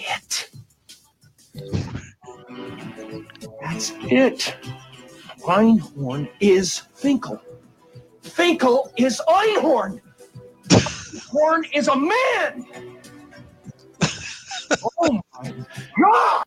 It. That's it. Einhorn is Finkel. Finkel is Einhorn. Horn is a man. Oh my God.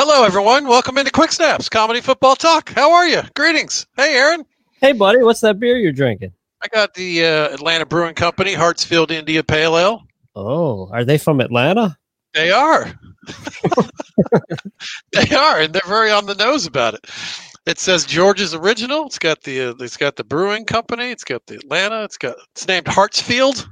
Hello, everyone. Welcome into Quick Snaps Comedy Football Talk. How are you? Greetings. Hey, Aaron. Hey, buddy, what's that beer you're drinking? I got the uh, Atlanta Brewing Company Hartsfield India Pale Ale. Oh, are they from Atlanta? They are. they are, and they're very on the nose about it. It says George's original. It's got the uh, it's got the brewing company. It's got the Atlanta. It's got it's named Hartsfield.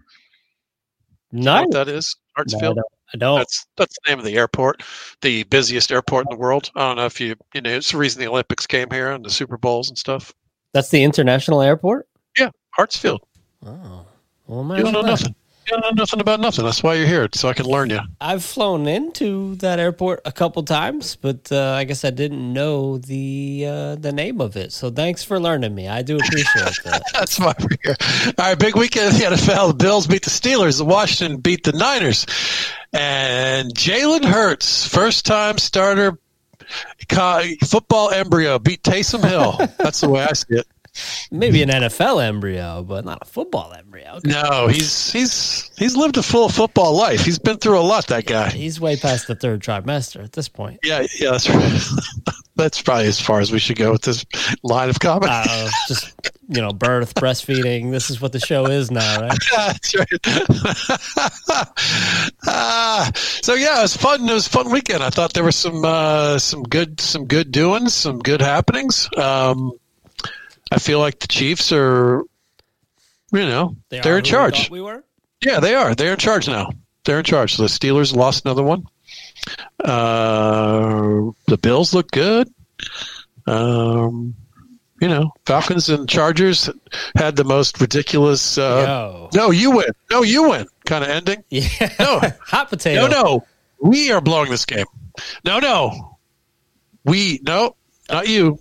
Nice. what that is Hartsfield. don't. I don't. That's that's the name of the airport, the busiest airport in the world. I don't know if you you know it's the reason the Olympics came here and the Super Bowls and stuff. That's the international airport. Yeah, Hartsfield. Oh, well, You don't know that. nothing. You don't know nothing about nothing. That's why you're here, so I can learn you. I've flown into that airport a couple times, but uh, I guess I didn't know the uh, the name of it. So thanks for learning me. I do appreciate that. That's why we're here. All right, big weekend in the NFL. The Bills beat the Steelers. The Washington beat the Niners. And Jalen Hurts, first time starter football embryo, beat Taysom Hill. That's the way I see it. Maybe an NFL embryo, but not a football embryo. No, he's he's he's lived a full football life. He's been through a lot. That guy. He's way past the third trimester at this point. Yeah, yeah, that's right. that's probably as far as we should go with this line of comedy. Uh, just you know, birth, breastfeeding. This is what the show is now, right? That's right. Ah, so yeah, it was fun. It was a fun weekend. I thought there were some uh, some good some good doings, some good happenings. Um, I feel like the Chiefs are, you know, they are in who we charge. We were. Yeah, they are. They're in charge now. They're in charge. So the Steelers lost another one. Uh, the Bills look good. Um, you know, Falcons and Chargers had the most ridiculous. Uh, no, you win. No, you win. Kind of ending. Yeah. No. Hot potato. No, no, we are blowing this game. No, no, we no, not you,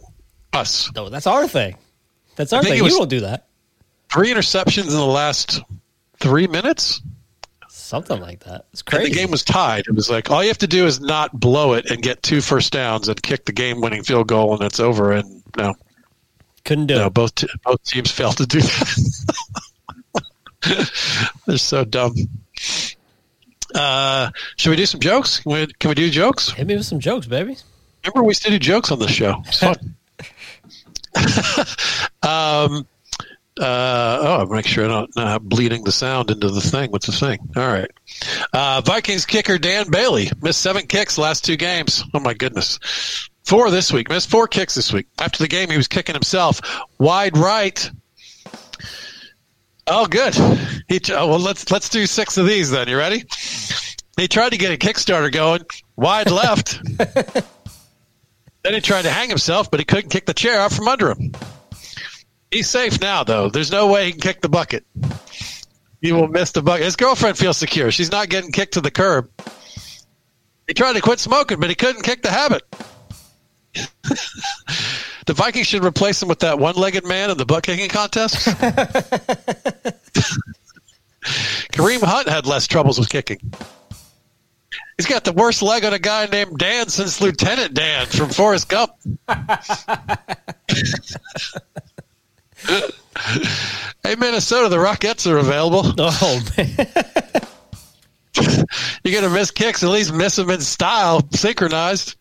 us. No, that's our thing. That's our thing. you don't do that. Three interceptions in the last three minutes. Something like that. It's And crazy. the game was tied. It was like all you have to do is not blow it and get two first downs and kick the game-winning field goal, and it's over. And no, Couldn't do no, it. both t- both teams failed to do that. They're so dumb. Uh, should we do some jokes? Can we, can we do jokes? Hit me with some jokes, baby. Remember, we used to do jokes on this show. It's fun. um, uh, oh, I'll make sure I'm not uh, bleeding the sound into the thing. What's the thing? All right. Uh, Vikings kicker Dan Bailey missed seven kicks last two games. Oh my goodness. Four this week. Missed four kicks this week. After the game, he was kicking himself wide right. Oh, good. He oh, well, let's let's do six of these then. You ready? He tried to get a Kickstarter going wide left. Then he tried to hang himself, but he couldn't kick the chair out from under him. He's safe now, though. There's no way he can kick the bucket. He will miss the bucket. His girlfriend feels secure. She's not getting kicked to the curb. He tried to quit smoking, but he couldn't kick the habit. the Vikings should replace him with that one-legged man in the butt kicking contest. Kareem Hunt had less troubles with kicking. He's got the worst leg on a guy named Dan since Lieutenant Dan from Forrest Gump. hey, Minnesota, the Rockettes are available. Oh man. you're gonna miss kicks. At least miss them in style, synchronized.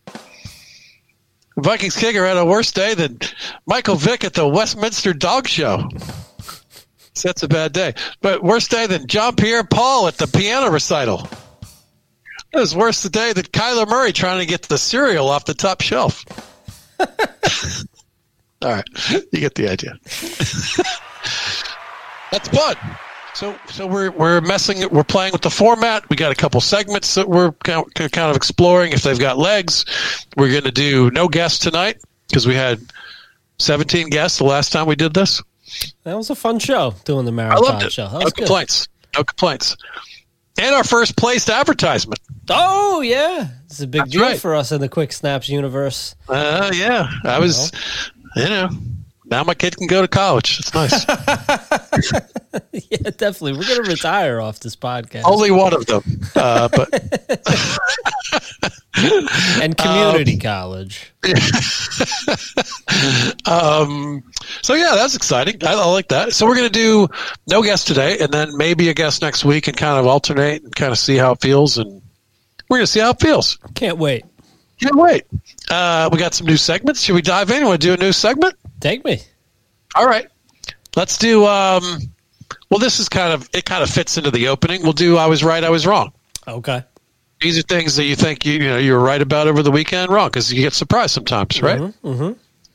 Vikings kicker had a worse day than Michael Vick at the Westminster Dog Show. So that's a bad day. But worse day than John Pierre Paul at the piano recital. It was worse the day than Kyler Murray trying to get the cereal off the top shelf. All right, you get the idea. that's fun. So, so we're we're messing. We're playing with the format. We got a couple segments that we're kind of, kind of exploring if they've got legs. We're going to do no guests tonight because we had 17 guests the last time we did this. That was a fun show doing the I marathon loved it. show. That No was good. complaints. No complaints. And our first placed advertisement. Oh yeah, it's a big That's deal right. for us in the Quick Snaps universe. Uh, yeah, I was, you know, now my kid can go to college. It's nice. yeah, definitely. We're gonna retire off this podcast Only one of them, uh, but and community college. Um, so yeah, that's exciting. I, I like that. So we're going to do no guest today, and then maybe a guest next week, and kind of alternate and kind of see how it feels, and we're going to see how it feels. Can't wait. Can't wait. Uh, we got some new segments. Should we dive in? Want to do a new segment? Take me. All right. Let's do. Um, well, this is kind of it. Kind of fits into the opening. We'll do. I was right. I was wrong. Okay. These are things that you think you, you know you were right about over the weekend, wrong because you get surprised sometimes, right? Mm-hmm.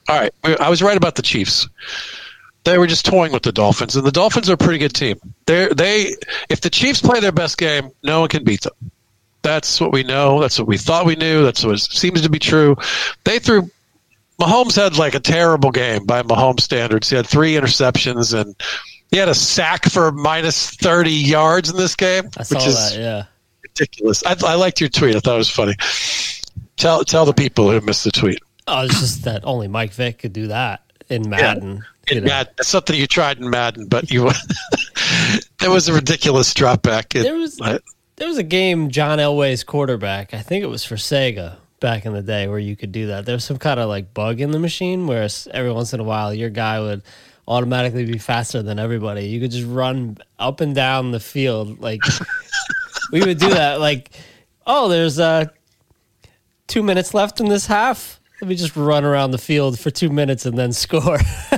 All right, I was right about the Chiefs. They were just toying with the Dolphins, and the Dolphins are a pretty good team. They they if the Chiefs play their best game, no one can beat them. That's what we know. That's what we thought we knew. That's what seems to be true. They threw. Mahomes had like a terrible game by Mahomes standards. He had three interceptions and he had a sack for minus thirty yards in this game, I saw which is that. Yeah. Ridiculous. I, I liked your tweet. I thought it was funny. Tell tell the people who missed the tweet. Oh, it's just that only Mike Vick could do that in Madden. you in. Madden. It's something you tried in Madden, but you there was a ridiculous drop back. It- There was I- there was a game John Elway's quarterback. I think it was for Sega back in the day where you could do that. There was some kind of like bug in the machine where every once in a while your guy would automatically be faster than everybody. You could just run up and down the field like we would do that. Like, oh, there's uh two minutes left in this half. Let me just run around the field for two minutes and then score.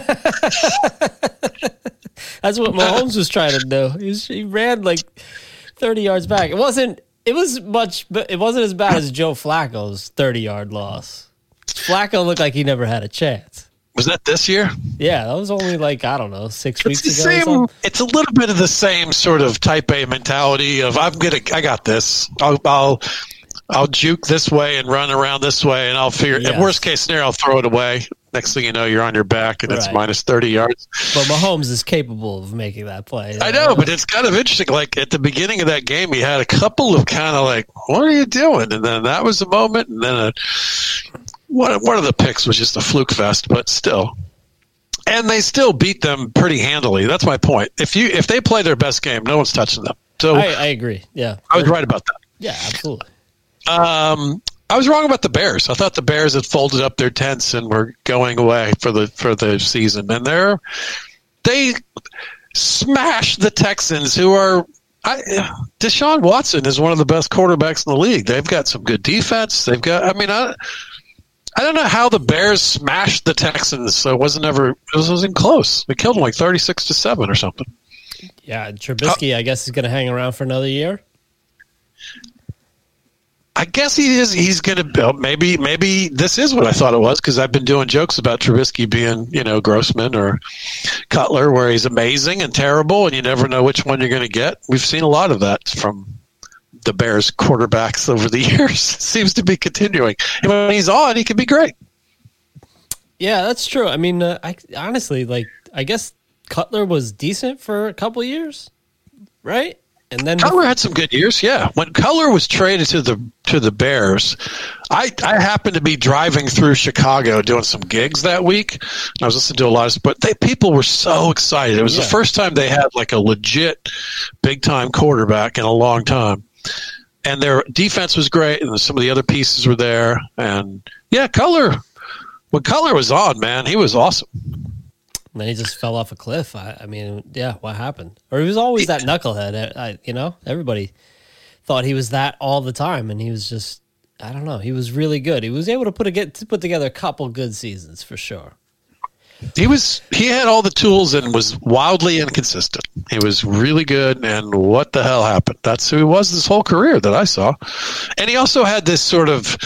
That's what Mahomes was trying to do. He, was, he ran like 30 yards back. It wasn't. It was much, but it wasn't as bad as Joe Flacco's 30 yard loss. Flacco looked like he never had a chance. Was that this year? Yeah, that was only like I don't know six It's weeks the ago. same. It's a little bit of the same sort of type A mentality of I'm gonna. I got this. I'll. I'll I'll juke this way and run around this way, and I'll figure. Yes. Worst case scenario, I'll throw it away. Next thing you know, you're on your back, and it's minus thirty yards. But Mahomes is capable of making that play. I know, but it's kind of interesting. Like at the beginning of that game, he had a couple of kind of like, "What are you doing?" And then that was a moment, and then a, one one of the picks was just a fluke fest, but still. And they still beat them pretty handily. That's my point. If you if they play their best game, no one's touching them. So I, I, agree. Yeah, I was right about that. yeah, absolutely. Um, I was wrong about the Bears. I thought the Bears had folded up their tents and were going away for the for the season, and they're they smashed the Texans, who are. I, Deshaun Watson is one of the best quarterbacks in the league. They've got some good defense. They've got. I mean, I, I don't know how the Bears smashed the Texans. So it wasn't ever. It was, it wasn't close. They killed them like thirty six to seven or something. Yeah, Trubisky, I guess, is going to hang around for another year. I guess he is. He's going to build. Maybe, maybe this is what I thought it was because I've been doing jokes about Trubisky being, you know, Grossman or Cutler, where he's amazing and terrible, and you never know which one you're going to get. We've seen a lot of that from the Bears quarterbacks over the years. Seems to be continuing. And when he's on, he can be great. Yeah, that's true. I mean, uh, I honestly like. I guess Cutler was decent for a couple years, right? And then Cutler had some good years, yeah. When Cutler was traded to the to the Bears, I I happened to be driving through Chicago doing some gigs that week. I was listening to a lot of, but they people were so excited. It was Yeah. the first time they had like a legit big time quarterback in a long time, and their defense was great, and some of the other pieces were there. And yeah, Cutler when Cutler was on, man, he was awesome. then he just fell off a cliff. I, I mean, yeah, what happened? Or he was always that knucklehead. I, I, you know, everybody thought he was that all the time, and he was just I don't know. He was really good. He was able to put a get to put together a couple good seasons for sure. He was he had all the tools and was wildly inconsistent. He was really good and what the hell happened? That's who he was this whole career that I saw. And he also had this sort of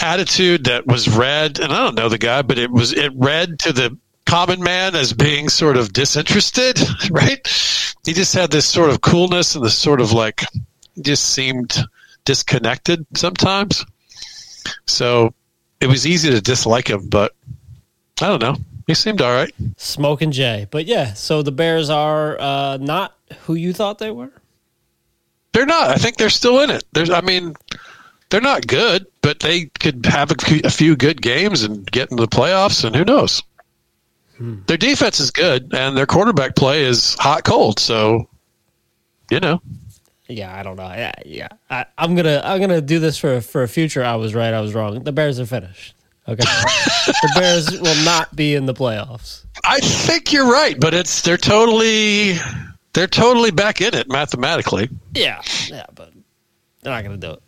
attitude that was read and I don't know the guy, but it was it read to the common man as being sort of disinterested, right? He just had this sort of coolness and this sort of like just seemed disconnected sometimes. So it was easy to dislike him, but I don't know. He seemed all right. Smoking Jay. But yeah, so the Bears are uh, not who you thought they were? They're not. I think they're still in it. There's, I mean, they're not good, but they could have a few, a few good games and get into the playoffs, and who knows? Hmm. Their defense is good, and their quarterback play is hot cold. So, you know. Yeah, I don't know. Yeah, yeah. I, I'm gonna I'm gonna do this for for a future. I was right. I was wrong. The Bears are finished. Okay. the Bears will not be in the playoffs. I think you're right, but it's they're totally they're totally back in it mathematically. Yeah, yeah, but they're not going to do it.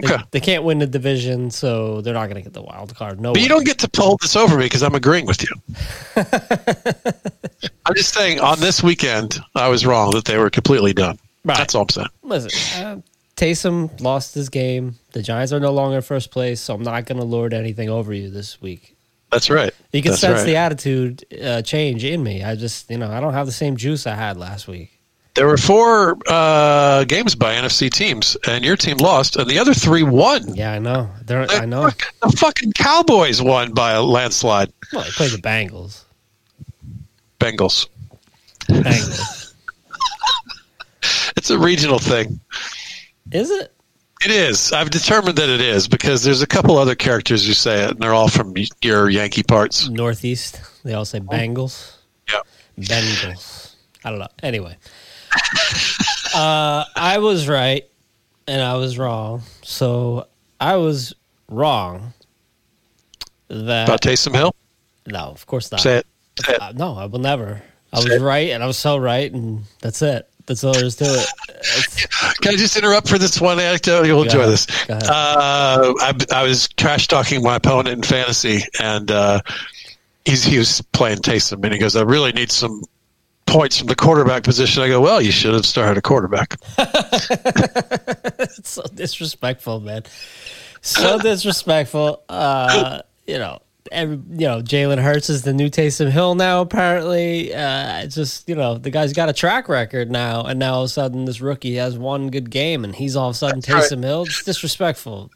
They, okay. they can't win the division, so they're not going to get the wild card. No, but you don't get to pull this over me because I'm agreeing with you. I'm just saying on this weekend, I was wrong that they were completely done. Right. That's all I'm saying. Listen, uh, Taysom lost his game. The Giants are no longer in first place, so I'm not going to lord anything over you this week. That's right. You can That's sense right. the attitude uh, change in me. I just, you know, I don't have the same juice I had last week. There were four uh, games by NFC teams, and your team lost, and the other three won. Yeah, I know. They're, I know. The fucking Cowboys won by a landslide. Well, they played the Bengals. Bengals. Bengals. it's a regional thing. Is it? It is. I've determined that it is because there's a couple other characters who say it, and they're all from your Yankee parts. Northeast. They all say Bengals. Yeah. Bengals. I don't know. Anyway, uh, I was right and I was wrong. So I was wrong. That about Taysom Hill. No, of course not. Say it. Say it. Uh, no, I will never. I was right, and I was so right, and that's it. That's all there is to it. It's, Can I just interrupt for this one anecdote? You'll enjoy this. Uh, I, I, was trash talking my opponent in fantasy, and uh, he's, he was playing Taysom, and he goes, "I really need some points from the quarterback position." I go, "Well, you should have started a quarterback." it's so disrespectful, man. So disrespectful. Uh, you know, every, you know, Jalen Hurts is the new Taysom Hill now. Apparently, uh, it's just you know the guy's got a track record now, and now all of a sudden this rookie has one good game, and he's all of a sudden Taysom right. Hill. It's disrespectful.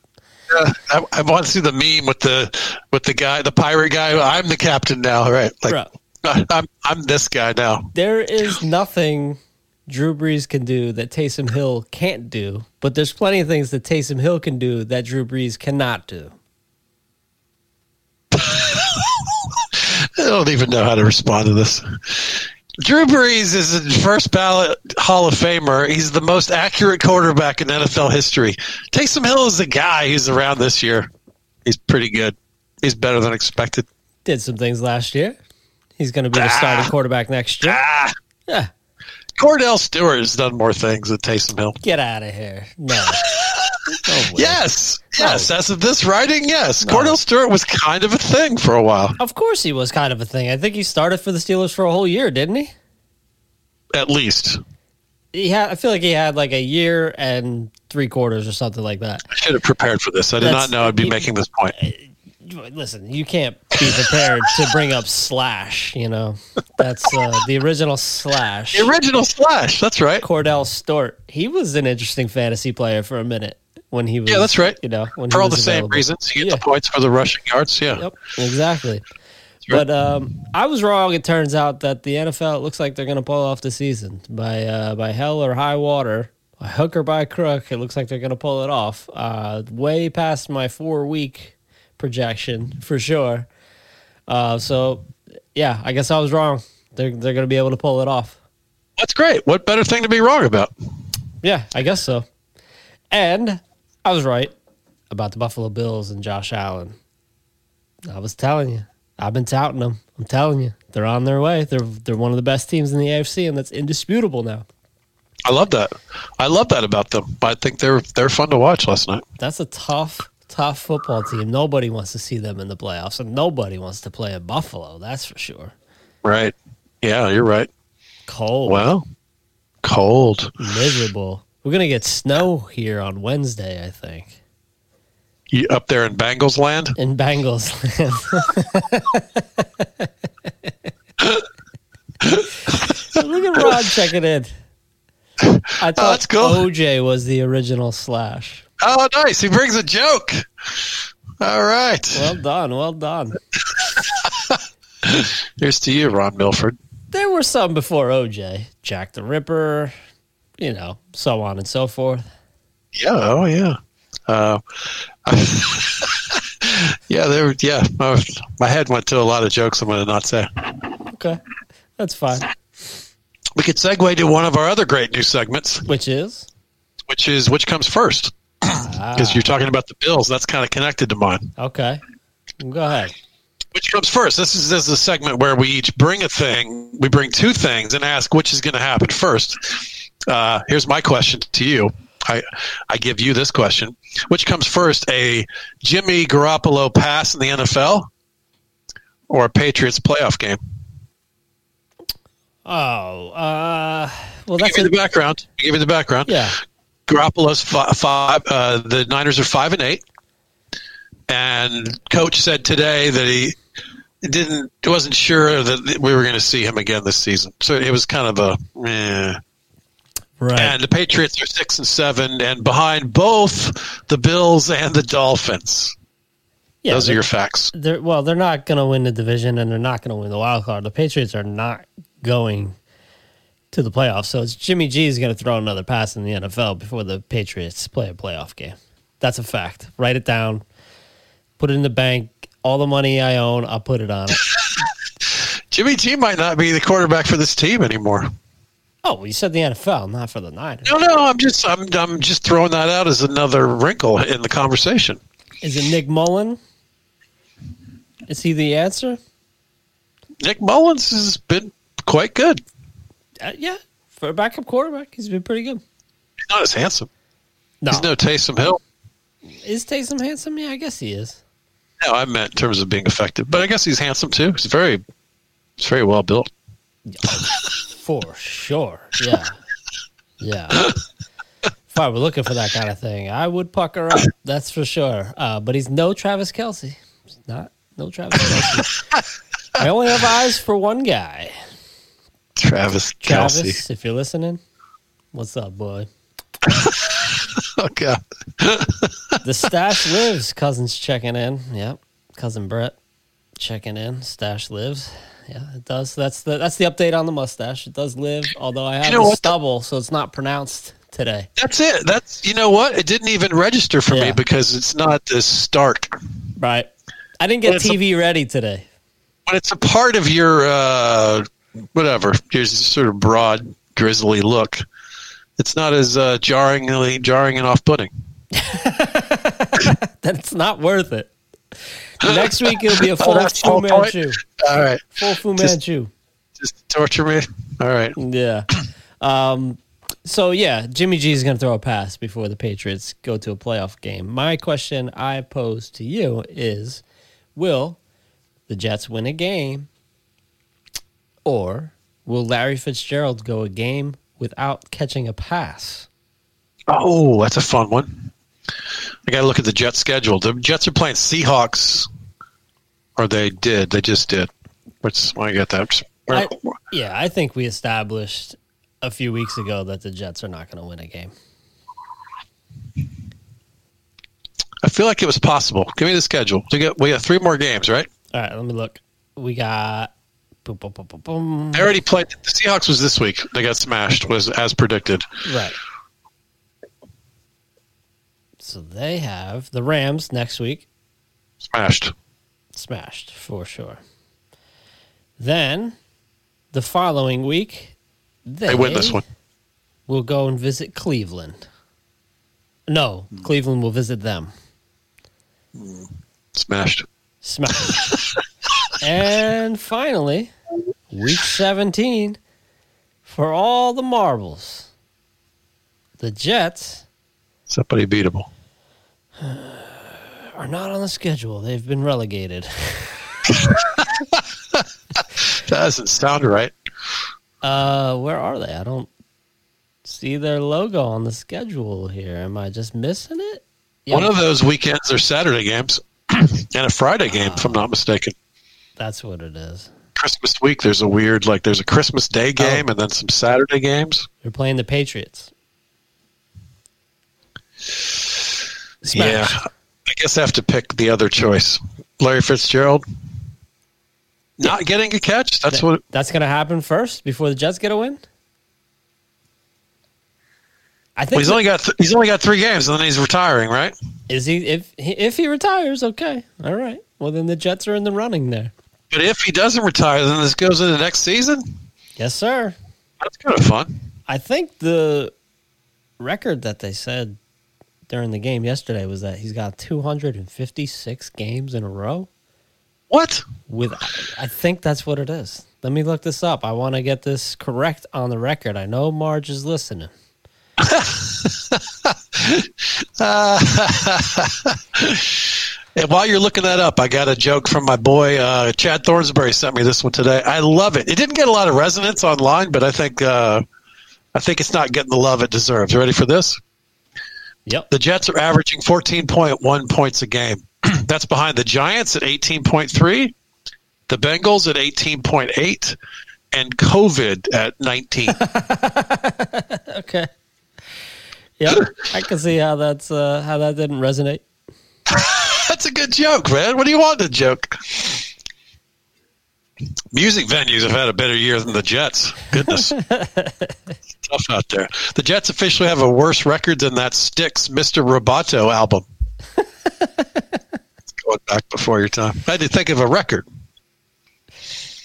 Yeah, I, I, want to see the meme with the with the guy, the pirate guy. I'm the captain now, right? Like Bro, I'm I'm this guy now. There is nothing Drew Brees can do that Taysom Hill can't do, but there's plenty of things that Taysom Hill can do that Drew Brees cannot do. I don't even know how to respond to this. Drew Brees is a first ballot Hall of Famer. He's the most accurate quarterback in NFL history. Taysom Hill is the guy who's around this year. He's pretty good. He's better than expected. Did some things last year. He's going to be the starting ah, quarterback next year. Ah, yeah. Kordell Stewart has done more things than Taysom Hill. Get out of here. No. yes, yes. No. As of this writing, yes, no. Kordell Stewart was kind of a thing for a while. Of course, he was kind of a thing. I think he started for the Steelers for a whole year, didn't he? At least. He had. I feel like he had like a year and three quarters or something like that. I should have prepared for this. I did That's, not know I'd be he, making this point. Uh, listen, you can't be prepared to bring up Slash. You know, that's uh, the original Slash. The original Slash. That's right. Kordell Stewart. He was an interesting fantasy player for a minute when he was. Yeah, that's right. You know, for all the same reasons, you get yeah. the points for the rushing yards. Yeah. Yep. Exactly. Right. But um, I was wrong. It turns out that the NFL looks like they're going to pull off the season by uh, by hell or high water, by hook or by crook. It looks like they're going to pull it off. Uh, way past my four week projection for sure. Uh, so yeah, I guess I was wrong. They're they're going to be able to pull it off. That's great. What better thing to be wrong about? Yeah, I guess so. And I was right about the Buffalo Bills and Josh Allen. I was telling you. I've been touting them. I'm telling you, they're on their way. They're they're one of the best teams in the AFC, and that's indisputable now. I love that. I love that about them. I think they're they're fun to watch last night. That's a tough, tough football team. Nobody wants to see them in the playoffs, and nobody wants to play in Buffalo. That's for sure. Right. Yeah, you're right. Cold, Well, cold. miserable. We're gonna get snow here on Wednesday, I think, You up there in Bengals land? in Bengals land. Look at Rod checking in. I oh, thought that's cool. OJ was the original Slash. Oh, nice. He brings a joke. All right. Well done, well done. Here's to you, Ron Milford. There were some before OJ, Jack the Ripper, you know, so on and so forth. Yeah. Oh, yeah. Uh, yeah. There. Yeah. My, my head went to a lot of jokes. I'm going to not say. Okay, that's fine. We could segue to one of our other great new segments, Which is which is which comes first. Because you're talking about the Bills, that's kind of connected to mine. okay. Go ahead. Which comes first? This is this is a segment where we each bring a thing. We bring two things and ask which is going to happen first. Uh, here's my question to you. I I give you this question: Which comes first, a Jimmy Garoppolo pass in the NFL, or a Patriots playoff game? Oh, uh, well, Give that's you a, the background. Give you the background. yeah. Garoppolo's fi- five. Uh, the Niners are five and eight, and coach said today that he didn't wasn't sure that we were going to see him again this season. So it was kind of a. Eh. Right. And the Patriots are six and seven, and behind both the Bills and the Dolphins. yeah, Those are your facts. They're, well, they're not going to win the division, and they're not going to win the wild card. The Patriots are not going to the playoffs, so it's Jimmy G is going to throw another pass in the NFL before the Patriots play a playoff game. That's a fact. Write it down. Put it in the bank. All the money I own, I'll put it on it. Jimmy G might not be the quarterback for this team anymore. Oh, well, you said the NFL, not for the Niners. No, no, I'm just I'm I'm just throwing that out as another wrinkle in the conversation. Is it Nick Mullen? Is he the answer? Nick Mullens has been quite good. Uh, yeah, for a backup quarterback, he's been pretty good. He's not as handsome. No, He's no Taysom Hill. is Taysom handsome? Yeah, I guess he is. No, I meant in terms of being effective, but I guess he's handsome too. He's very, he's very well built. For sure. Yeah. Yeah. if I were looking for that kind of thing, I would pucker up. That's for sure. Uh, but he's no Travis Kelce. He's not no Travis Kelce. I only have eyes for one guy. Travis Travis, Kelce. if you're listening, what's up, boy? Oh God. The stash lives. Cousins checking in. Yep. Cousin Brett checking in. Stash lives. Yeah, it does. That's the that's the update on the mustache. It does live, although I have know a what? stubble, so it's not pronounced today. That's it. That's you know what? It didn't even register for Yeah. me because it's not this stark. Right. I didn't get it's a- TV ready today. But it's a part of your uh, whatever, your sort of broad grizzly look, it's not as uh, jarringly jarring and off-putting. That's not worth it. Next week it'll be a full that's the Fu. Manchu. All right, Full Fu Just- Manchu. just torture me. All right. Yeah. Um, so yeah, Jimmy G is going to throw a pass before the Patriots go to a playoff game. My question I pose to you is: Will the Jets win a game, or will Larry Fitzgerald go a game without catching a pass? Oh, that's a fun one. I got to look at the Jets schedule. The Jets are playing Seahawks, or they did. They just did. What's why I got that? I, yeah, I think we established a few weeks ago that the Jets are not going to win a game. I feel like it was possible. Give me the schedule. We got we got three more games, right? All right, let me look. We got. Boom, boom, boom, boom, boom. They already played. The Seahawks was this week. They got smashed. Was as predicted. Right. So they have the Rams next week, Smashed. smashed for sure. Then the following week, they, They win this one. We'll go and visit Cleveland. No, Cleveland will visit them. Smashed. Smashed. and finally, week 17 for all the marbles. The Jets Somebody beatable. are not on the schedule. They've been relegated. That doesn't sound right. Uh, where are they? I don't see their logo on the schedule here. Am I just missing it? One of those weekends are Saturday games and a Friday game, if I'm not mistaken. That's what it is. Christmas week, there's a weird, like, there's a Christmas Day game and then some Saturday games. They're playing the Patriots. Yeah. I guess I have to pick the other choice. Larry Fitzgerald. Not getting a catch. That's what. That's going to happen first before the Jets get a win. I think Well, he's that- only got th- he's only got three games, and then he's retiring, right? is he if he- if he retires, okay, all right. Well, then the Jets are in the running there. But if he doesn't retire, then this goes into next season. Yes, sir. That's kind of fun. I think the record that they said during the game yesterday was that he's got 256 games in a row. What? With, I think that's what it is. Let me look this up. I want to get this correct on the record. I know Marge is listening. And while you're looking that up, I got a joke from my boy uh, Chad Thornsbury. Sent me this one today. I love it. It didn't get a lot of resonance online, but I think uh, I think it's not getting the love it deserves. Ready for this? Yep. The Jets are averaging 14.1 points a game. That's behind the Giants at 18.3, the Bengals at 18.8, and COVID at 19. Okay. Yeah, I can see how that's uh, how that didn't resonate. That's a good joke, man. What do you want a joke? Music venues have had a better year than the Jets. Goodness. Tough out there. The Jets officially have a worse record than that Styx Mr. Roboto album. Going back before your time. I had to think of a record.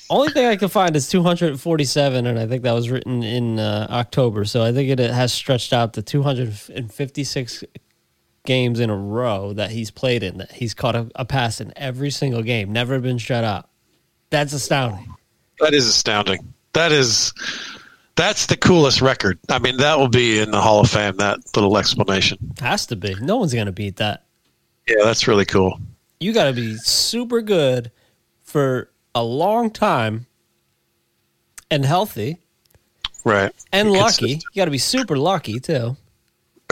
Only thing I can find is 247, and I think that was written in uh, October. So I think it has stretched out to 256 games in a row that he's played in. That he's caught a, a pass in every single game, never been shut out. That's astounding. That is astounding. That is that's the coolest record. I mean, that will be in the Hall of Fame, that little explanation. Has to be. No one's gonna beat that. Yeah, that's really cool. You got to be super good for a long time and healthy Right. and lucky. You got to be super lucky too.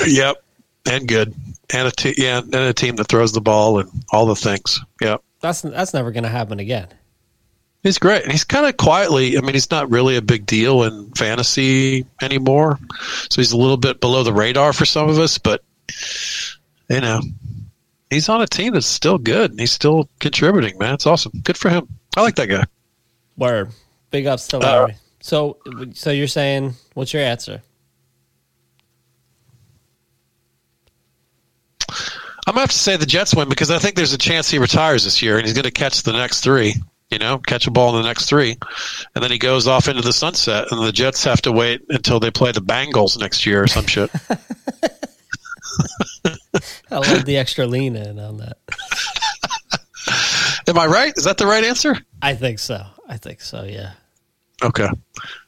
Yep. And good. And a te- yeah, and a team that throws the ball and all the things. Yep. That's that's never gonna happen again. He's great. And he's kind of quietly, I mean, he's not really a big deal in fantasy anymore. So he's a little bit below the radar for some of us, but you know, he's on a team that's still good and he's still contributing, man. It's awesome. Good for him. I like that guy. Word. Big ups to uh, Larry. so so you're saying what's your answer? I'm gonna have to say the Jets win because I think there's a chance he retires this year and he's gonna catch the next three. You know, catch a ball in the next three, and then he goes off into the sunset, and the Jets have to wait until they play the Bengals next year or some shit. I love the extra lean in on that. Am I right? Is that the right answer? I think so. I think so. Yeah. Okay.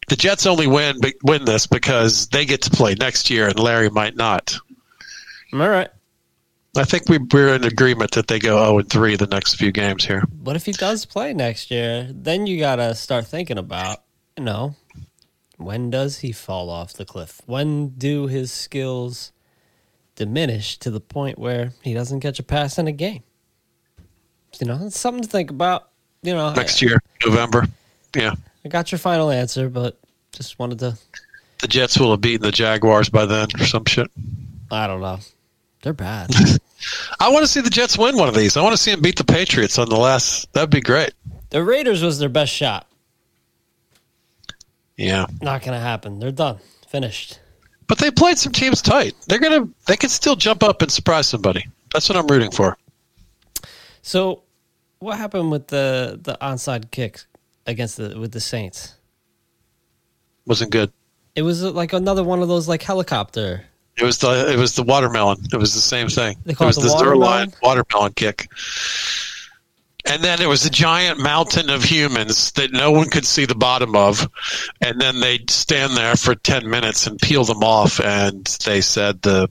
The Jets only win win this because they get to play next year, and Larry might not. All right. I think we, we're in agreement that they go zero and three the next few games here. But if he does play next year, then you got to start thinking about, you know, when does he fall off the cliff? When do his skills diminish to the point where he doesn't catch a pass in a game? You know, it's something to think about. You know, Next year, November. Yeah, I got your final answer, but just wanted to. the Jets will have beaten the Jaguars by then or some shit. I don't know. They're bad. I want to see the Jets win one of these. I want to see them beat the Patriots on the last. That'd be great. the Raiders was their best shot. Yeah, Not going to happen. They're done. Finished. but they played some teams tight. They're gonna. They can still jump up and surprise somebody. That's what I'm rooting for. So, what happened with the the onside kick against the with the Saints? Wasn't good. It was like another one of those like helicopter. It was the it was the watermelon. It was the same thing. They call it was it the the watermelon? Zerline watermelon kick. and then it was a giant mountain of humans that no one could see the bottom of and then they'd stand there for 10 minutes and peel them off and they said the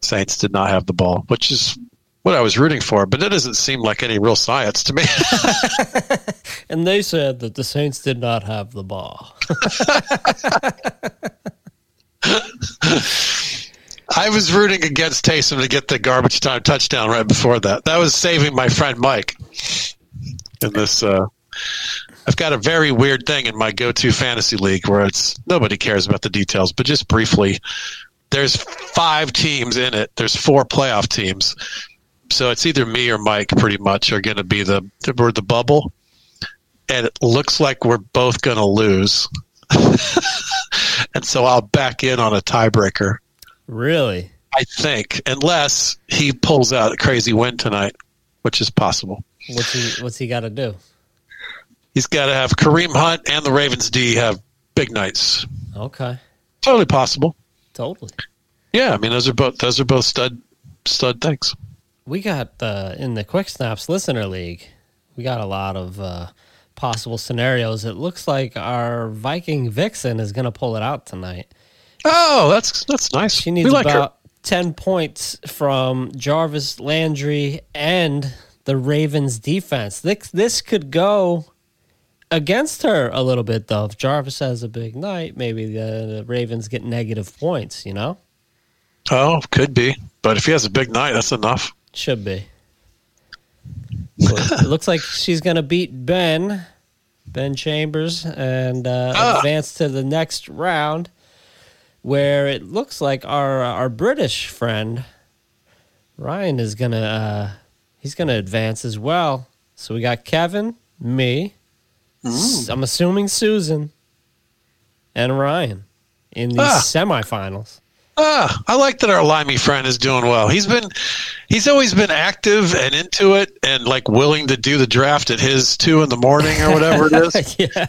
saints did not have the ball which is what i was rooting for but it doesn't seem like any real science to me And they said that the Saints did not have the ball. i was rooting against taysom to get the garbage time touchdown right before that that was saving my friend mike in this uh I've got a very weird thing in my go-to fantasy league where it's nobody cares about the details, but just briefly, there's five teams in it. There's four playoff teams, so it's either me or Mike. Pretty much are going to be the we're the bubble, and it looks like we're both going to lose, and so I'll back in on a tiebreaker. Really? I think, unless he pulls out a crazy win tonight, which is possible. What's he what's he gotta do? He's got to have Kareem Hunt and the Ravens D have big nights. Okay. Totally possible. Totally. Yeah, I mean those are both those are both stud stud things. We got uh, in the Quick Snaps Listener League, we got a lot of uh, possible scenarios. It looks like our Viking Vixen is gonna pull it out tonight. Oh, that's that's nice. She needs like about her. 10 points from Jarvis Landry and the Ravens defense. This, this could go against her a little bit, though. If Jarvis has a big night, maybe the, the Ravens get negative points, you know? Oh, could be, but if he has a big night, that's enough. Should be. It looks like she's going to beat Ben, Ben Chambers, and uh, Ah. advance to the next round, where it looks like our our British friend Ryan is gonna uh, he's gonna advance as well. So we got Kevin, me, I'm assuming Susan, and Ryan in these Ah. semifinals. Ah, I like that our limey friend is doing well. He's been he's always been active and into it and like willing to do the draft at his two in the morning or whatever it is. yeah.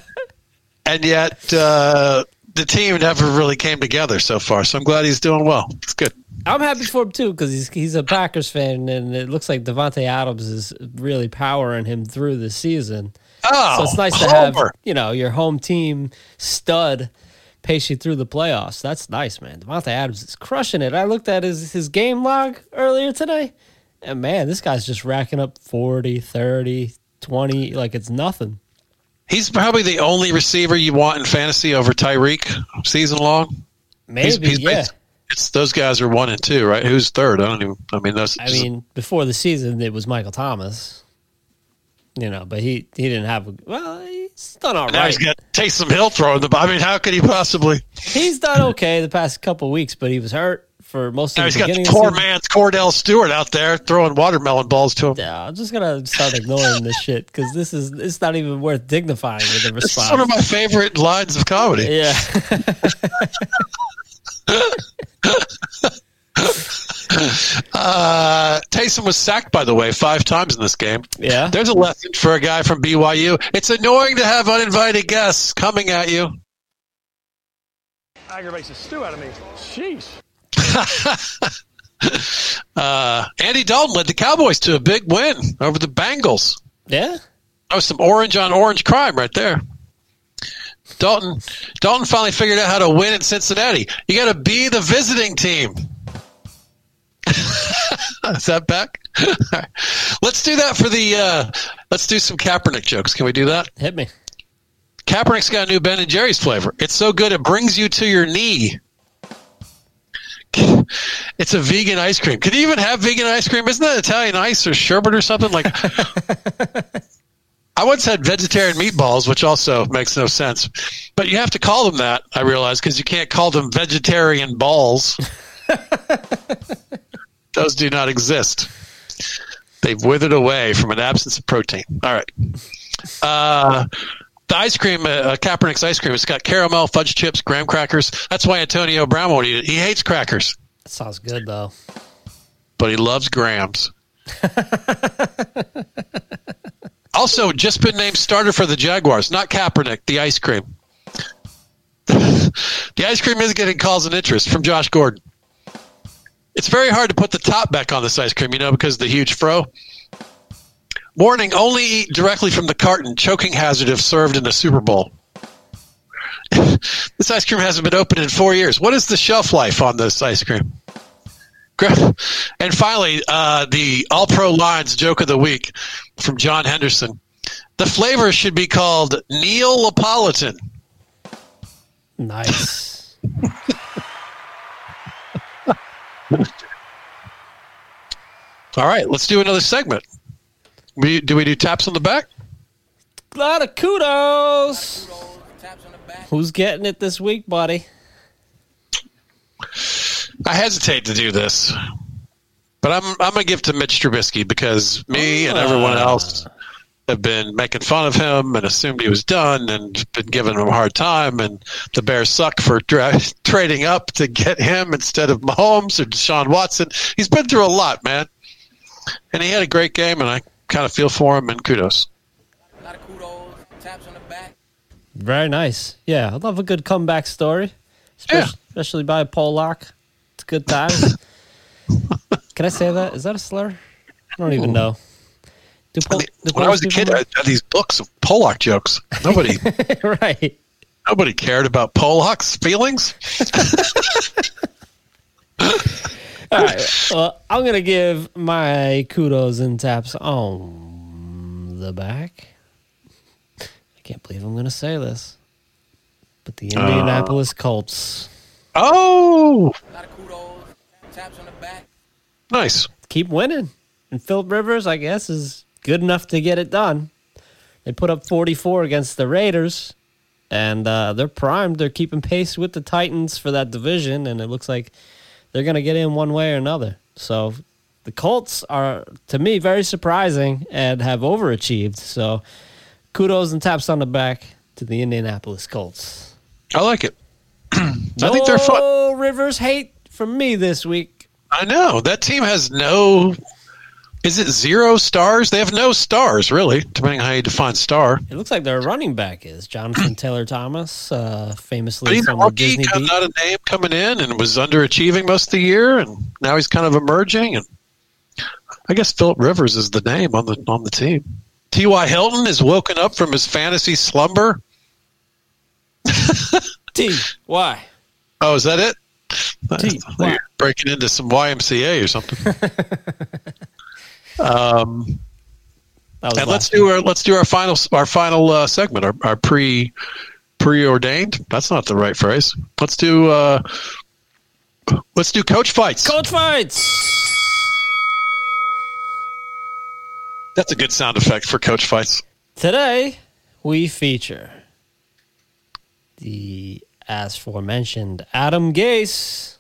and yet uh, the team never really came together so far. So I'm glad he's doing well. It's good. I'm happy for him too because he's he's a Packers fan, and it looks like Davante Adams is really powering him through the season. Oh, So it's nice to have you know your home team stud pace you through the playoffs. That's nice, man. Davante Adams is crushing it. I looked at his his game log earlier today, and man, this guy's just racking up 40, 30, 20 like it's nothing. He's probably the only receiver you want in fantasy over Tyreek season long. Maybe, He's- he's yeah. It's those guys are one and two, right? Who's third? I don't even. I mean, those. I mean, before the season, it was Michael Thomas. You know, but he he didn't have. A, well, he's done all now right. he's got Taysom Hill throwing the. ball. I mean, how could he possibly? He's done okay the past couple weeks, but he was hurt for most of Now the he's got beginning. of the poor man's Kordell Stewart out there throwing watermelon balls to him. Yeah, I'm just gonna start ignoring this shit because this is it's not even worth dignifying with a It's response. one of my favorite lines of comedy. yeah, Uh, Taysom was sacked, by the way, five times in this game. yeah. There's a lesson for a guy from BYU. It's annoying to have uninvited guests coming at you. Aggravates the stew out of me. Sheesh. Uh, Andy Dalton led the Cowboys to a big win over the Bengals. Yeah, That was some orange on orange crime right there. Dalton, Dalton finally figured out how to win in Cincinnati. You got to be the visiting team. Is that back? let's do that for the. Uh, let's do some Kaepernick jokes. Can we do that? hit me. Kaepernick's got a new Ben and Jerry's flavor. It's so good it brings you to your knee. It's a vegan ice cream. Could you even have vegan ice cream? Isn't that Italian ice or sherbet or something? Like, I once had vegetarian meatballs, which also makes no sense. But you have to call them that. I realize because you can't call them vegetarian balls. Those do not exist. They've withered away from an absence of protein. All right. Uh, the ice cream, uh, Kaepernick's ice cream, it's got caramel, fudge chips, graham crackers. That's why Antonio Brown won't eat it. He hates crackers, That sounds good though. but he loves grams. also, just been named starter for the Jaguars, not Kaepernick, the ice cream. the ice cream is getting calls and interest from Josh Gordon. It's very hard to put the top back on this ice cream, you know, because of the huge fro. Warning: Only eat directly from the carton. Choking hazard if served in a Super Bowl. this ice cream hasn't been open in four years. What is the shelf life on this ice cream? And finally, uh, the All Pro Lines joke of the week from John Henderson. The flavor should be called Neapolitan. Nice. All right, let's do another segment. We, do we do taps on the back? A lot of kudos. Who's getting it this week, buddy? I hesitate to do this, but I'm I'm gonna give to Mitch Trubisky because me and everyone uh, else have been making fun of him and assumed he was done and been giving him a hard time. And the Bears suck for dra- trading up to get him instead of Mahomes or Deshaun Watson. He's been through a lot, man, and he had a great game, and I kind of feel for him and kudos. A lot of kudos, taps on the back. Very nice. Yeah, I love a good comeback story, especially, Yeah. especially by Pollock. It's good times. Can I say that? Is that a slur? I don't even know. Do I mean, do when I was a Polish kid, I had these books of Pollock jokes. Nobody right. nobody cared about Pollock's feelings. All right. Well, I'm gonna give my kudos and taps on the back. I can't believe I'm gonna say this, but the uh, Indianapolis Colts Oh, A lot of kudos, taps on the back. nice. keep winning, and Philip Rivers, I guess, is good enough to get it done. They put up 44 against the Raiders, and uh, they're primed. They're keeping pace with the Titans for that division, and it looks like they're going to get in one way or another. So the Colts are, to me, very surprising and have overachieved. So kudos and taps on the back to the Indianapolis Colts. I like it. I think they're fun. Rivers hate from me this week. I know that team has no. Is it zero stars? They have no stars, really, depending on how you define star. It looks like their running back is Jonathan Taylor Thomas, uh, But famously he's a from the rookie, Disney kind of not a name coming in, and was underachieving most of the year, and now he's kind of emerging. And I guess Philip Rivers is the name on the on the team. T.Y. Hilton is woken up from his fantasy slumber. T Y. Oh, is that it? T- I thought you were breaking into some YMCA or something. um, That was and let's last do our let's do our final our final uh, segment, our, our pre preordained. That's not the right phrase. Let's do uh, let's do coach fights. Coach fights. That's a good sound effect for coach fights. Today we feature the as aforementioned Adam Gase.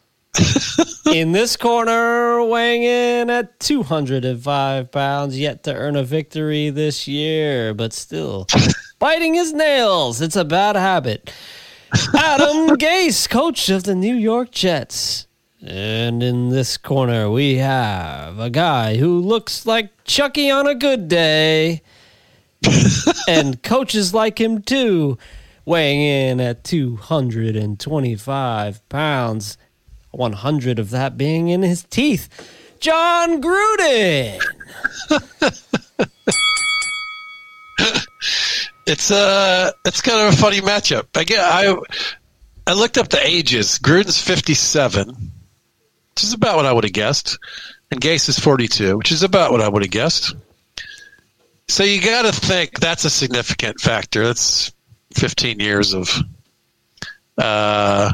In this corner, weighing in at 205 pounds, yet to earn a victory this year, but still biting his nails. It's a bad habit. Adam Gase, coach of the New York Jets. And in this corner, we have a guy who looks like Chucky on a good day and coaches like him too, weighing in at 225 pounds, 100 of that being in his teeth. Jon Gruden. It's uh it's kind of a funny matchup. I get I I looked up the ages. Gruden's fifty seven, which is about what I would have guessed, and Gase is forty two, which is about what I would have guessed. So you got to think that's a significant factor. That's fifteen years of. Uh,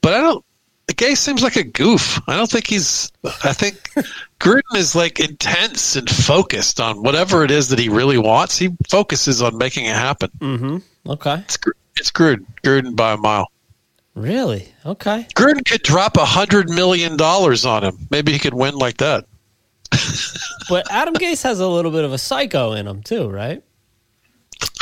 but I don't. Gase seems like a goof. I don't think he's. I think Gruden is like intense and focused on whatever it is that he really wants. He focuses on making it happen. Mm-hmm. Okay. It's it's Gruden. Gruden by a mile. Really? Okay. Gruden could drop a hundred million dollars on him. Maybe he could win like that. But Adam Gase has a little bit of a psycho in him too, right?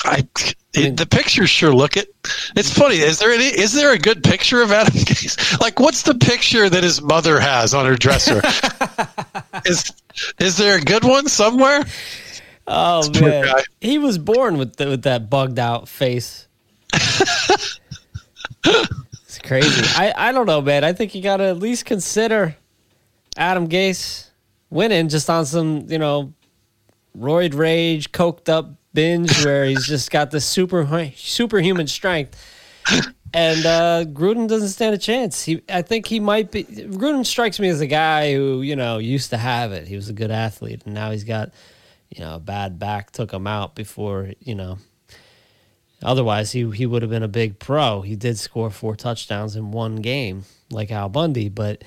I, the pictures sure look it. It's funny. Is there any? Is there a good picture of Adam Gase? Like, what's the picture that his mother has on her dresser? is is there a good one somewhere? Oh poor man, he was born with the, with that bugged out face. it's crazy. I I don't know, man. I think you got to at least consider Adam Gase winning just on some you know roid rage, coked up binge where he's just got this super superhuman strength. And uh, Gruden doesn't stand a chance. He, I think he might be. Gruden strikes me as a guy who, you know, used to have it. He was a good athlete, and now he's got, you know, a bad back took him out before, you know. Otherwise, he he would have been a big pro. He did score four touchdowns in one game, like Al Bundy, but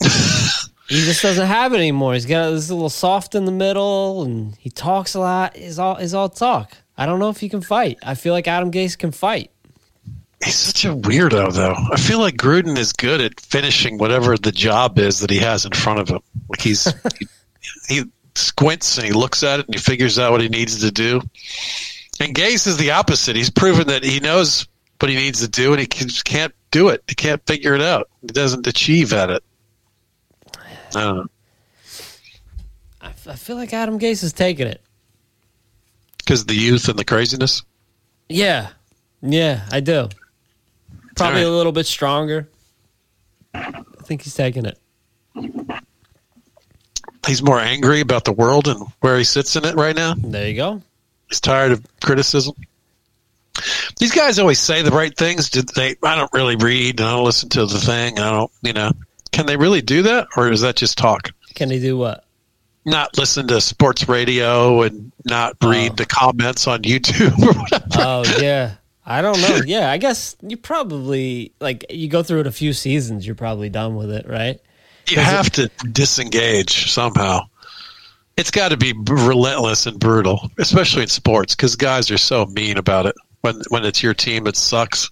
he just doesn't have it anymore. He's got this little soft in the middle, and he talks a lot. Is all is all talk. I don't know if he can fight. I feel like Adam Gase can fight. He's such a weirdo, though. I feel like Gruden is good at finishing whatever the job is that he has in front of him. Like he's he, he squints and he looks at it and he figures out what he needs to do. And Gase is the opposite. He's proven that he knows what he needs to do and he just can't do it. He can't figure it out. He doesn't achieve at it. I. I, f- I feel like Adam Gase is taking it. Because the youth and the craziness. Yeah, yeah, I do. Probably right. a little bit stronger. I think he's taking it. He's more angry about the world and where he sits in it right now. There you go. He's tired of criticism. These guys always say the right things. Did they? I don't really read. and I don't listen to the thing. I don't. You know, can they really do that, or is that just talk? Can they do what? Not listen to sports radio and not read Oh. the comments on YouTube or whatever. Oh yeah. I don't know. Yeah, I guess you probably like you go through it a few seasons, you're probably done with it, right? you have to disengage somehow. It's got to be relentless and brutal, especially in sports, because guys are so mean about it. When when it's your team, it sucks.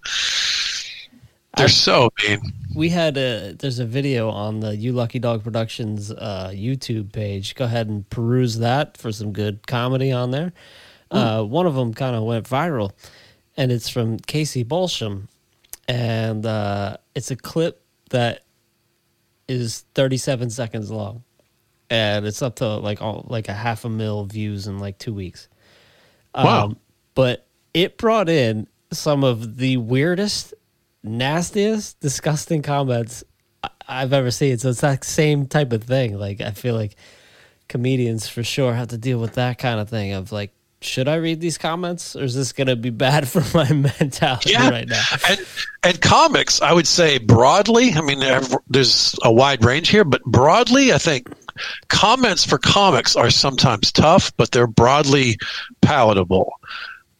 They're so mean. We had a there's a video on the You Lucky Dog Productions uh, YouTube page. Go ahead and peruse that for some good comedy on there. Uh, one of them kind of went viral, and it's from Casey Bolsham, and uh, it's a clip that is 37 seconds long, and it's up to like all, like a half a mil views in like two weeks. Wow. but it brought in some of the weirdest, nastiest, disgusting comments I've ever seen. So it's that same type of thing. Like I feel like comedians for sure have to deal with that kind of thing of like, should I read these comments or is this going to be bad for my mentality yeah. right now? And and comics, I would say broadly. I mean, there's a wide range here, but broadly, I think comments for comics are sometimes tough, but they're broadly palatable.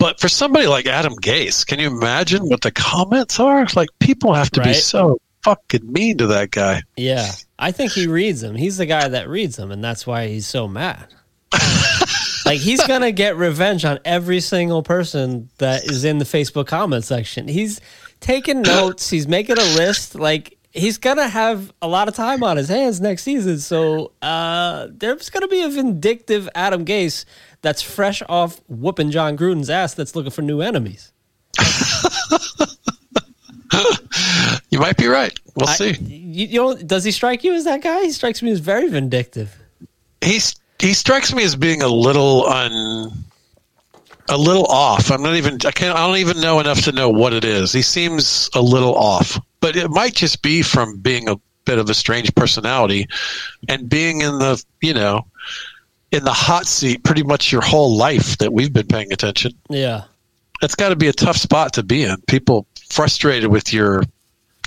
But for somebody like Adam Gase, can you imagine what the comments are? Like people have to be so fucking mean to that guy. Yeah. I think he reads them. He's the guy that reads them, and that's why he's so mad. like he's gonna get revenge on every single person that is in the Facebook comment section. He's taking notes, he's making a list, like he's gonna have a lot of time on his hands next season. So uh there's gonna be a vindictive Adam Gase that's fresh off whooping Jon Gruden's ass that's looking for new enemies. You might be right. We'll I- see. you, you know, does he strike you as that guy? He strikes me as very vindictive. he's he strikes me as being a little un a little off. I'm not even I can't I don't even know enough to know what it is. He seems a little off. But it might just be from being a bit of a strange personality and being in the, you know, in the hot seat pretty much your whole life that we've been paying attention. Yeah. That's got to be a tough spot to be in. People frustrated with your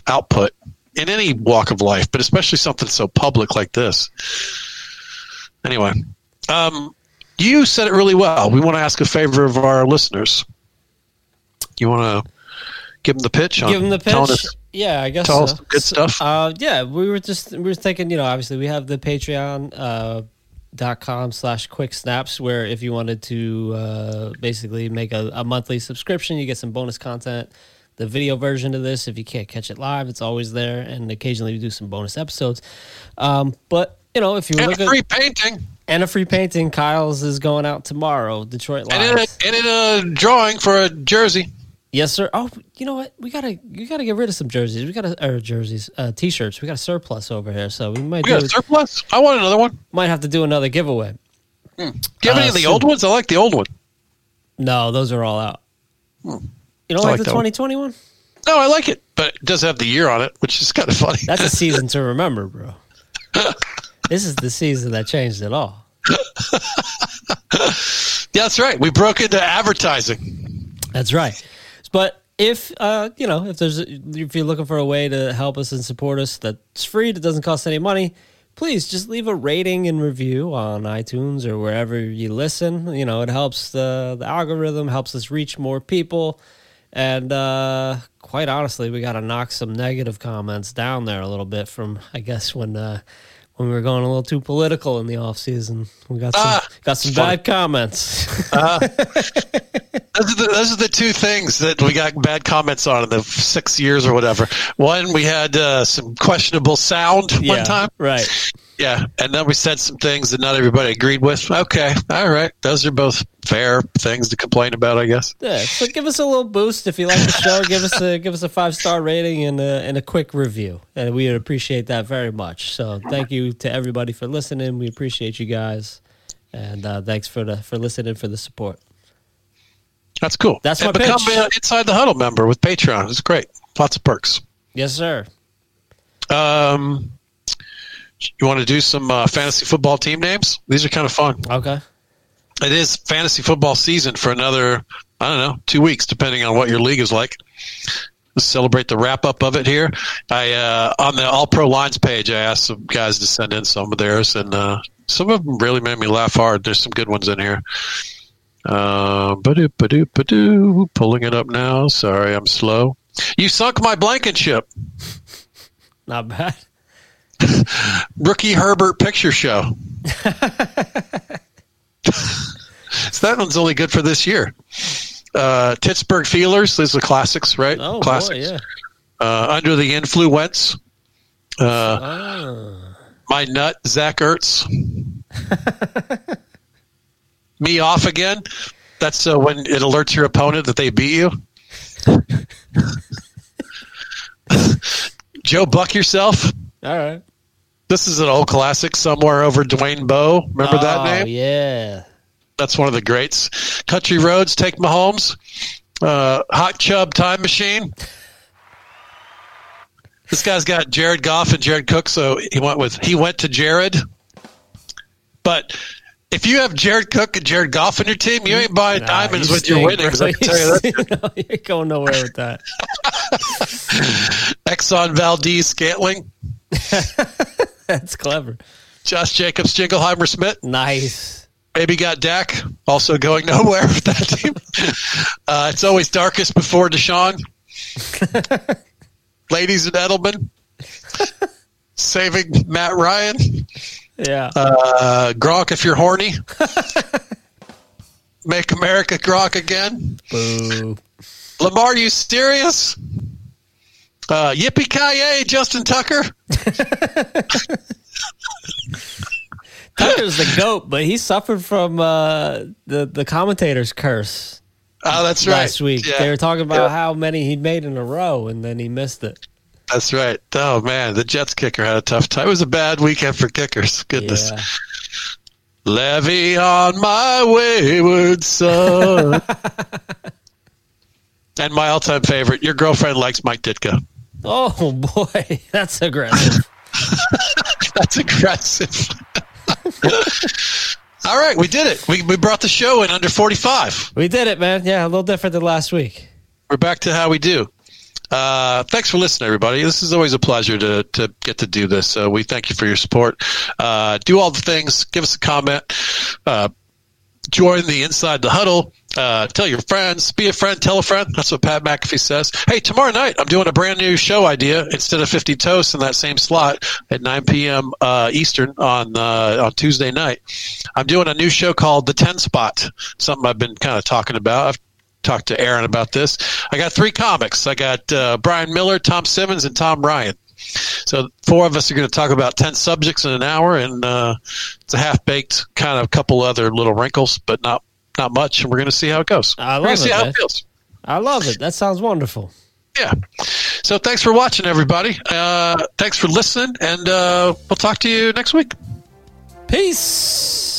output in any walk of life, but especially something so public like this. Anyway, um, you said it really well. We want to ask a favor of our listeners. You want to give them the pitch? On give him the pitch. us- yeah, I guess tell us so. some good stuff. Uh, yeah, we were just we were thinking, you know, obviously we have the Patreon uh, dot com slash quick snaps where if you wanted to uh, basically make a, a monthly subscription, you get some bonus content. The video version of this, if you can't catch it live, it's always there, and occasionally we do some bonus episodes. Um, but you know, if you and look a at free painting. and a free painting, Kyle's is going out tomorrow. Detroit And in, a, and in a drawing for a jersey. Yes, sir. Oh, you know what? We gotta you gotta get rid of some jerseys. We gotta or jerseys, uh, t-shirts. We got a surplus over here, so we might We got do, a surplus. I want another one. might have to do another giveaway. Do you have any Uh, of the so- old ones? I like the old one. No, those are all out. You don't like, like the 2021? one? No, I like it, but it does have the year on it, which is kind of funny. That's a season to remember, bro. this is the season that changed it all. Yeah, that's right. We broke into advertising. That's right. But if uh, you know, if there's if you're looking for a way to help us and support us that's free, that doesn't cost any money, please just leave a rating and review on iTunes or wherever you listen. You know, it helps the the algorithm, helps us reach more people. And uh, quite honestly, we got to knock some negative comments down there a little bit from, I guess, when uh, when we were going a little too political in the off season. We got some Ah, got some bad comments. Those are, the, those are the two things that we got bad comments on in the six years or whatever. One, we had uh, some questionable sound yeah, one time. right? Yeah, and then we said some things that not everybody agreed with. Okay, all right, those are both fair things to complain about, I guess. Yeah, so give us a little boost if you like the show. give us a give us a five star rating and a, and a quick review, and we would appreciate that very much. So thank you to everybody for listening. We appreciate you guys, and uh, thanks for the for listening for the support. That's cool. That's and my become pitch. an Inside the Huddle member with Patreon. It's great. Lots of perks. Yes, sir. Um, you want to do some uh, fantasy football team names? These are kind of fun. Okay. It is fantasy football season for another, I don't know, two weeks, depending on what your league is like. Let's celebrate the wrap up of it here. I uh, on the All Pro Lines page, I asked some guys to send in some of theirs, and uh, some of them really made me laugh hard. There's some good ones in here. Uh, ba-doo, ba-doo, ba-doo. Pulling it up now. Sorry, I'm slow. You sunk my blankenship. Not bad. Rookie Herbert picture show. so that one's only good for this year. Uh, Pittsburgh Feelers. These are classics, right? Oh classics. boy, yeah. Uh, Under the Influence. Uh, Ah. my nut, Zach Ertz. Me off again. That's uh, when it alerts your opponent that they beat you. Joe Buck yourself. All right. This is an old classic. Somewhere over Dwayne Bowe. Remember that Oh, name? Yeah. That's one of the greats. Country Roads, Take Mahomes. Uh, Hot Chub Time Machine. This guy's got Jared Goff and Jared Cook, so he went with he went to Jared. But if you have Jared Cook and Jared Goff on your team, you ain't buying Nah, diamonds with your winnings. bro. I can tell you that. You know, you ain't going nowhere with that. Exxon Valdez Scantling, That's clever. Josh Jacobs, Jingleheimer Smith. Nice. Baby got Dak, also going nowhere with that team. Uh, it's always darkest before Deshaun. Ladies and Edelman. Saving Matt Ryan. Yeah. Uh, Gronk, if you're horny. Make America Gronk again. Boo. Lamar, you serious? Uh, Yippee ki Justin Tucker. Tucker's the goat, but he suffered from uh, the the commentator's curse Oh, that's right. last week. Yeah. They were talking about Yeah. how many he'd made in a row, and then he missed it. That's right. Oh man, the Jets kicker had a tough time. It was a bad weekend for kickers. Goodness. Yeah. Le'Veon my wayward son. and my all-time favorite, your girlfriend likes Mike Ditka. Oh boy, that's aggressive. That's aggressive. all right, we did it. We, we brought the show in under 45. we did it, man. Yeah, a little different than last week. We're back to how we do. Uh, thanks for listening, everybody. This is always a pleasure to, to get to do this. So we thank you for your support. Uh, do all the things. Give us a comment. Uh, join the Inside the Huddle. Uh, tell your friends. Be a friend. Tell a friend. That's what Pat McAfee says. Hey, tomorrow night I'm doing a brand new show idea. Instead of 50 Toasts in that same slot at 9 p.m. Uh, Eastern on uh, on Tuesday night, I'm doing a new show called The 10 Spot. Something I've been kind of talking about. I've talked to Aaron about this. I got three comics. I got uh, Brian Miller, Tom Simmons, and Tom Ryan. So four of us are going to talk about ten subjects in an hour, and uh, it's a half baked kind of couple other little wrinkles, but not not much. And we're going to see how it goes. I love it, how it feels. I love it. That sounds wonderful. Yeah. So thanks for watching, everybody. Uh, thanks for listening, and uh, we'll talk to you next week. Peace.